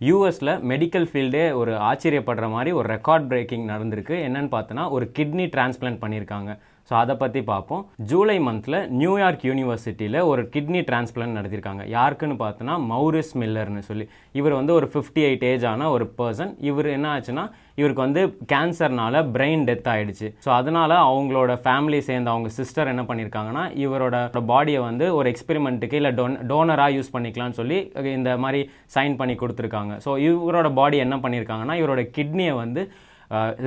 யூஎஸில் மெடிக்கல் ஃபீல்டே ஒரு ஆச்சரியப்படுற மாதிரி ஒரு ரெக்கார்ட் பிரேக்கிங் நடந்திருக்கு. என்னன்னு பார்த்தோன்னா ஒரு கிட்னி டிரான்ஸ்பிளான்ட் பண்ணியிருக்காங்க. ஸோ அதை பற்றி பார்ப்போம். ஜூலை மந்தில் நியூயார்க் யூனிவர்சிட்டியில் ஒரு கிட்னி டிரான்ஸ்பிளான்ட் நடத்தியிருக்காங்க யாருக்குன்னு பார்த்தோன்னா மௌரிஸ் மில்லர்னு சொல்லி. இவர் வந்து ஒரு ஃபிஃப்டி எயிட் ஏஜ் ஆன ஒரு பர்சன் இவர் என்ன ஆச்சுன்னா இவருக்கு வந்து கேன்சர்னால பிரெயின் டெத் ஆகிடுச்சு ஸோ அதனால் அவங்களோட ஃபேமிலி சேர்ந்து அவங்க சிஸ்டர் என்ன பண்ணியிருக்காங்கன்னா இவரோட பாடியை வந்து ஒரு எக்ஸ்பெரிமெண்ட்டுக்கு இல்லை டோன் டோனராக யூஸ் பண்ணிக்கலாம்னு சொல்லி இந்த மாதிரி சைன் பண்ணி கொடுத்துருக்காங்க. ஸோ இவரோட பாடி என்ன பண்ணியிருக்காங்கன்னா இவரோட கிட்னியை வந்து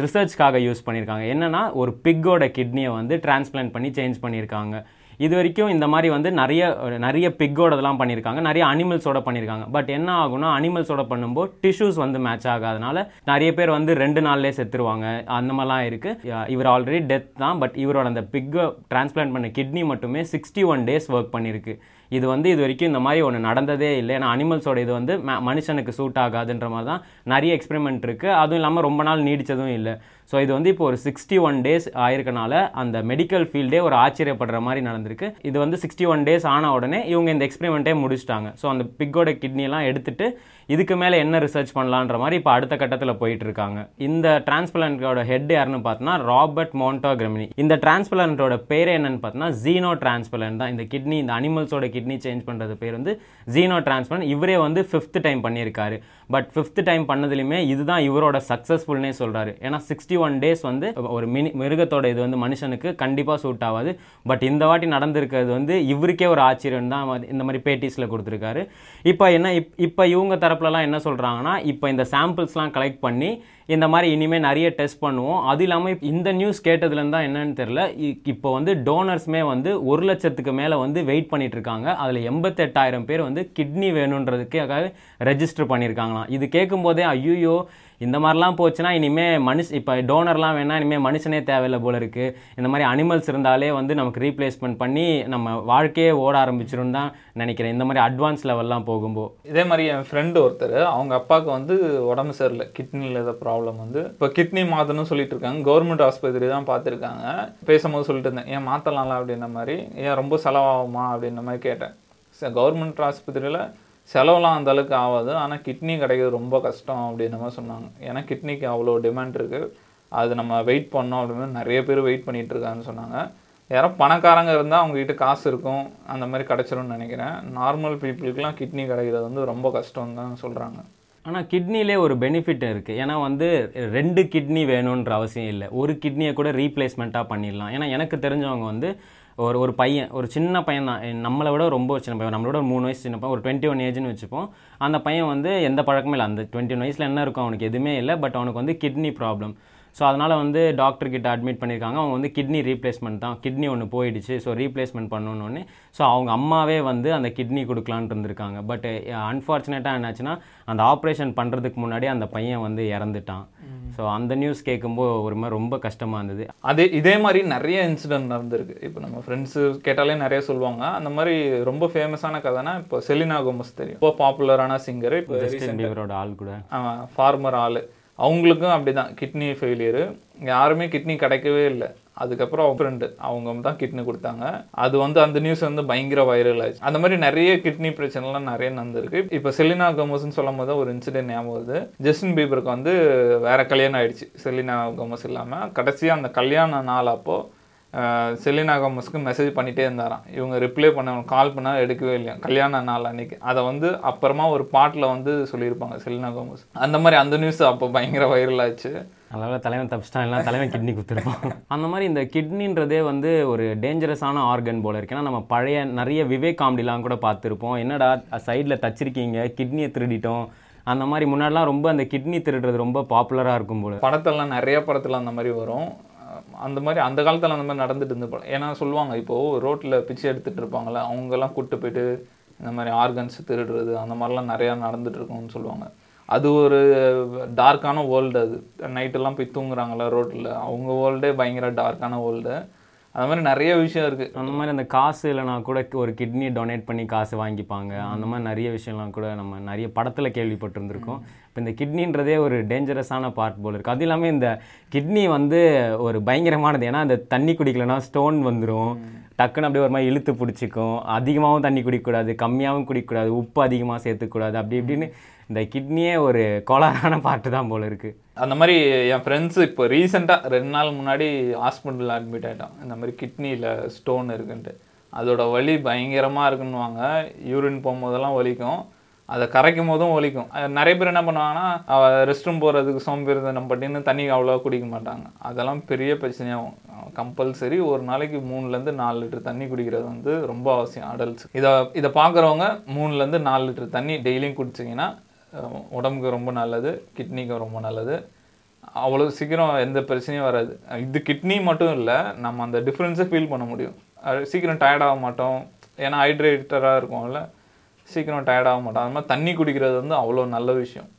ரிசர்ச்க்காக யூஸ் பண்ணியிருக்காங்க. என்னென்னா ஒரு பிக்கோட கிட்னியை வந்து டிரான்ஸ்பிளான்ட் பண்ணி சேஞ்ச் பண்ணியிருக்காங்க. இது வரைக்கும் இந்த மாதிரி வந்து நிறைய நிறைய பிக்கோடதெல்லாம் பண்ணியிருக்காங்க. நிறைய அனிமல்ஸோட பண்ணியிருக்காங்க. பட் என்ன ஆகும்னா அனிமல்ஸோட பண்ணும்போது டிஷ்யூஸ் வந்து மேட்ச் ஆகாதனால நிறைய பேர் வந்து ரெண்டு நாள்லேயே செத்துருவாங்க. அந்த மாதிரிலாம் இருக்குது இவர் ஆல்ரெடி டெத் தான். பட் இவரோட அந்த பிக்கை டிரான்ஸ்பிளான்ட் பண்ண கிட்னி மட்டுமே சிக்ஸ்டி ஒன் டேஸ் ஒர்க் பண்ணியிருக்கு. இது வந்து இது வரைக்கும் இந்த மாதிரி ஒன்று நடந்ததே இல்லை. ஏன்னா அனிமல்ஸோட இது வந்து மனுஷனுக்கு சூட் ஆகாதுன்ற மாதிரி தான் நிறைய எக்ஸ்பெரிமெண்ட் இருக்குது அதுவும் இல்லாமல் ரொம்ப நாள் நீடித்ததும் இல்லை. ஸோ இது வந்து இப்போ ஒரு சிக்ஸ்டி ஒன் டேஸ் ஆயிருக்கனால அந்த மெடிக்கல் ஃபீல்டே ஒரு ஆச்சரியப்படுற மாதிரி நடந்திருக்கு. இது வந்து சிக்ஸ்டி ஒன் டேஸ் ஆன உடனே இவங்க இந்த எக்ஸ்பெரிமெண்ட்டே முடிச்சிட்டாங்க. ஸோ அந்த பிக்கோட கிட்னியெல்லாம் எடுத்துகிட்டு இதுக்கு மேலே என்ன ரிசர்ச் பண்ணலான்ற மாதிரி இப்போ அடுத்த கட்டத்தில் போயிட்டுருக்காங்க. இந்த டிரான்ஸ்பிளான்ட்டோட ஹெட் யாருன்னு பார்த்தோன்னா ராபர்ட் மோன்டோகிரமினி இந்த டிரான்ஸ்பிளான்ட்டோட பேர் என்னன்னு பார்த்தோன்னா ஜீனோ டிரான்ஸ்பிளான்ட் தான். இந்த கிட்னி இந்த அனிமல்ஸோட கிட்னி சேஞ்ச் பண்ணுறது பேர் வந்து ஜீனோ டிரான்ஸ்பிளான்ட் இவரே வந்து ஃபிஃப்த் டைம் பண்ணியிருக்காரு. பட் ஃபிஃப்த் டைம் பண்ணதுலையுமே இதுதான் இவரோட சக்ஸஸ்ஃபுல்னே சொல்கிறாரு ஏன்னா சிக்ஸ்டி ஒன் டேஸ் வந்து ஒரு மினி மிருகத்தோட இது வந்து மனுஷனுக்கு கண்டிப்பாக சூட் ஆகாது பட் இந்த வாட்டி நடந்திருக்கிறது வந்து இவருக்கே ஒரு ஆச்சரியம் தான் இந்த மாதிரி பேட்டிஸில் கொடுத்துருக்காரு. இப்போ என்ன இப் இப்போ இவங்க தரப்புலலாம் என்ன சொல்கிறாங்கன்னா இப்போ இந்த சாம்பிள்ஸ்லாம் கலெக்ட் பண்ணி இந்த மாதிரி இனிமேல் நிறைய டெஸ்ட் பண்ணுவோம். அது இல்லாமல் இந்த நியூஸ் கேட்டதுலேருந்து தான் என்னன்னு தெரில இப்போ வந்து டோனர்ஸ்மே வந்து ஒரு லட்சத்துக்கு மேலே வந்து வெயிட் பண்ணிட்டு இருக்காங்க அதில் எண்பத்தெட்டாயிரம் பேர் வந்து கிட்னி வேணுன்றதுக்காக ரெஜிஸ்டர் பண்ணியிருக்காங்களாம் இது கேட்கும்போதே ஐயோ இந்த மாதிரிலாம் போச்சுன்னா இனிமேல் மனுஷ் இப்போ டோனர்லாம் வேணால் இனிமேல் மனுஷனே தேவையில்லை போல இருக்குது இந்த மாதிரி அனிமல்ஸ் இருந்தாலே வந்து நமக்கு ரீப்ளேஸ்மெண்ட் பண்ணி நம்ம வாழ்க்கையே ஓட ஆரம்பிச்சிரும் தான் நினைக்கிறேன். இந்த மாதிரி அட்வான்ஸ் லெவல்லாம் போகும்போது இதே மாதிரி என் ஃப்ரெண்டு ஒருத்தர் அவங்க அப்பாவுக்கு வந்து உடம்பு சரியில்லை. கிட்னியில் ஏதோ ப்ராப்ளம் வந்து இப்போ கிட்னி மாற்றணும்னு சொல்லிட்டு இருக்காங்க கவர்மெண்ட் ஆஸ்பத்திரி தான் பார்த்துருக்காங்க. பேசும்போது சொல்லிட்டு இருந்தேன் ஏன் மாற்றலாம்ல அப்படின்ற மாதிரி. ஏன் ரொம்ப செலவாகுமா? அப்படின்ற மாதிரி கேட்டேன். கவர்மெண்ட் ஆஸ்பத்திரியில் செலவுலாம் அந்தளவுக்கு ஆகாது. ஆனால் கிட்னி கிடைக்கிறது ரொம்ப கஷ்டம் அப்படின்ற மாதிரி சொன்னாங்க. ஏன்னா கிட்னிக்கு அவ்வளோ டிமாண்ட் இருக்குது அது நம்ம வெயிட் பண்ணோம் அப்படின்னு நிறைய பேர் வெயிட் பண்ணிகிட்டு இருக்காங்கன்னு சொன்னாங்க. யாரோ பணக்காரங்க இருந்தால் அவங்ககிட்ட காசு இருக்கும். அந்த மாதிரி கிடச்சிரும்னு நினைக்கிறேன். நார்மல் பீப்புளுக்குலாம் கிட்னி கிடைக்கிறது வந்து ரொம்ப கஷ்டம் தான் சொல்கிறாங்க ஆனால் கிட்னிலே ஒரு பெனிஃபிட் இருக்குது ஏன்னா வந்து ரெண்டு கிட்னி வேணுன்ற அவசியம் இல்லை. ஒரு கிட்னியை கூட ரீப்ளேஸ்மெண்ட்டாக பண்ணிடலாம். ஏன்னா எனக்கு தெரிஞ்சவங்க வந்து ஒரு ஒரு பையன் ஒரு சின்ன பையன் தான். நம்மளை விட ரொம்ப சின்ன பையன். நம்மளோட ஒரு மூணு வயசு சின்ன பையன். ஒரு டுவெண்ட்டி ஒன் ஏஜ்னு வச்சுப்போம். அந்த பையன் வந்து எந்த பழக்கமே இல்லை. அந்த டுவெண்ட்டி ஒன் வயசில் என்ன இருக்கும் அவனுக்கு எதுவுமே இல்லை. பட் அவனுக்கு வந்து கிட்னி ப்ராப்ளம் ஸோ அதனால் வந்து டாக்டர் கிட்ட அட்மிட் பண்ணியிருக்காங்க அவங்க வந்து கிட்னி ரீப்ளேஸ்மெண்ட் தான். கிட்னி ஒன்று போயிடுச்சு. ஸோ ரீப்ளேஸ்மெண்ட் பண்ணணுன்னு ஸோ அவங்க அம்மாவே வந்து அந்த கிட்னி கொடுக்கலான்ட்டு இருந்திருக்காங்க. பட் அன்ஃபார்ச்சுனேட்டாக என்னாச்சுன்னா அந்த ஆப்ரேஷன் பண்ணுறதுக்கு முன்னாடி அந்த பையன் வந்து இறந்துட்டான். ஸோ அந்த நியூஸ் கேட்கும்போது ஒரு மாதிரி ரொம்ப கஷ்டமாக இருந்தது. அதே இதே மாதிரி நிறைய இன்சிடென்ட் நடந்திருக்கு. இப்போ நம்ம ஃப்ரெண்ட்ஸு கேட்டாலே நிறைய சொல்லுவாங்க. அந்த மாதிரி ரொம்ப ஃபேமஸான கதைனா இப்போ செலினா கோமஸ் தெரியும். ரொம்ப பாப்புலரான சிங்கர் இப்போ ஆள் கூட. ஃபார்மர் ஆள். அவங்களுக்கும் அப்படி தான் கிட்னி ஃபெயிலியரு யாருமே கிட்னி கிடைக்கவே இல்லை. அதுக்கப்புறம் அவங்க ஃப்ரெண்டு அவங்க தான் கிட்னி கொடுத்தாங்க. அது வந்து அந்த நியூஸ் வந்து பயங்கர வைரல் ஆச்சு. அந்த மாதிரி நிறைய கிட்னி பிரச்சனைலாம் நிறைய நடந்திருக்கு. இப்போ செலினா கோமஸ்ன்னு சொல்லும் போது ஒரு இன்சிடென்ட் ஞாபகம் வருது. ஜஸ்டின் பீபருக்கு வந்து வேற கல்யாணம் ஆயிடுச்சு. செலினா கோமஸ் இல்லாமல் கடைசியாக அந்த கல்யாண நாள் அப்போது செலினா கோமஸ்க்கு மெசேஜ் பண்ணிகிட்டே இருந்தாராம். இவங்க ரிப்ளை பண்ண கால் பண்ணால் எடுக்கவே இல்லையா? கல்யாண நாள் அன்னைக்கு. அதை வந்து அப்புறமா ஒரு பாட்டில் வந்து சொல்லியிருப்பாங்க செலினா கோமஸ் அந்த மாதிரி அந்த நியூஸ் அப்போ பயங்கர வைரல் ஆச்சு. அதனால் தலைவன் தப்பிச்சிட்டான் இல்லை தலைவன் கிட்னி குத்துருப்பான். அந்த மாதிரி இந்த கிட்னின்றதே வந்து ஒரு டேஞ்சரஸான ஆர்கன் போல இருக்கு. ஏன்னா நம்ம பழைய நிறைய விவேக் காமெடிலாம் கூட பார்த்துருப்போம். என்னடா சைடில் தச்சிருக்கீங்க கிட்னியை திருடிட்டோம். அந்த மாதிரி முன்னாடிலாம் ரொம்ப அந்த கிட்னி திருடுறது ரொம்ப பாப்புலராக இருக்கும் போல. படத்தெல்லாம் நிறைய படத்தில் அந்த மாதிரி வரும். அந்த மாதிரி அந்த காலத்தில் அந்த மாதிரி நடந்துட்டு இருந்து ஏன்னா சொல்லுவாங்க இப்போது ரோட்டில் பிச்சை எடுத்துகிட்டு இருப்பாங்களே அவங்கெல்லாம் கூப்பிட்டு போயிட்டு இந்த மாதிரி ஆர்கன்ஸ் திருடுறது அந்த மாதிரிலாம் நிறையா நடந்துட்டு இருக்கும்னு சொல்லுவாங்க. அது ஒரு டார்க்கான வேர்ல்டு அது. நைட்டெல்லாம் போய் தூங்குறாங்களா ரோட்டில் அவங்க வேர்ல்டே பயங்கர டார்க்கான வேர்ல்டு அது மாதிரி நிறைய விஷயம் இருக்குது அந்த மாதிரி அந்த காசு இல்லைனா கூட ஒரு கிட்னி டொனேட் பண்ணி காசு வாங்கிப்பாங்க. அந்த மாதிரி நிறைய விஷயம்லாம் கூட நம்ம நிறைய படத்தில் கேள்விப்பட்டிருந்திருக்கோம். இப்போ இந்த கிட்னின்றதே ஒரு டேஞ்சரஸான பார்ட் போல் இருக்குது அது இல்லாமல் இந்த கிட்னி வந்து ஒரு பயங்கரமானது. ஏன்னா அந்த தண்ணி குடிக்கலனா ஸ்டோன் வந்துடும் டக்குன்னு அப்படியே ஒரு மாதிரி இழுத்து பிடிச்சிக்கும். அதிகமாகவும் தண்ணி குடிக்கக்கூடாது கம்மியாகவும் குடிக்கக்கூடாது உப்பு அதிகமாக சேர்த்துக்கூடாது அப்படி இப்படின்னு இந்த கிட்னியே ஒரு கோளாறான பாட்டு தான் போல இருக்குது அந்த மாதிரி என் ஃப்ரெண்ட்ஸ் இப்போ ரீசெண்டாக ரெண்டு நாள் முன்னாடி ஹாஸ்பிட்டலில் அட்மிட் ஆகிட்டான் இந்த மாதிரி கிட்னியில் ஸ்டோன் இருக்குன்ட்டு. அதோட வலி பயங்கரமாக இருக்குன்னுவாங்க. யூரின் போகும்போதெல்லாம் வலிக்கும். அதை கரைக்கும் போதும் ஒலிக்கும். நிறைய பேர் என்ன பண்ணுவாங்கன்னா ரெஸ்ட் ரூம் போகிறதுக்கு சோம்பேறிதனம் பட்டின்னு தண்ணி அவ்வளோவா குடிக்க மாட்டாங்க. அதெல்லாம் பெரிய பிரச்சனையாகும். கம்பல்சரி ஒரு நாளைக்கு மூணுலேருந்து நாலு லிட்டர் தண்ணி குடிக்கிறது வந்து ரொம்ப அவசியம் அடல்ட்ஸ் இதை இதை பார்க்குறவங்க மூணுலேருந்து நாலு லிட்டர் தண்ணி டெய்லியும் குடிச்சிங்கன்னா உடம்புக்கு ரொம்ப நல்லது கிட்னிக்கு ரொம்ப நல்லது. அவ்வளோ சீக்கிரம் எந்த பிரச்சனையும் வராது. இது கிட்னி மட்டும் இல்லை நம்ம அந்த டிஃப்ரென்ஸை ஃபீல் பண்ண முடியும். சீக்கிரம் டயர்டாக ஆக மாட்டோம். ஏன்னா ஹைட்ரேட்டராக இருக்கும்ல. சீக்கிரம் டயர்ட் ஆக மாட்டோம் அது மாதிரி தண்ணி குடிக்கிறது வந்து அவ்வளோ நல்ல விஷயம்.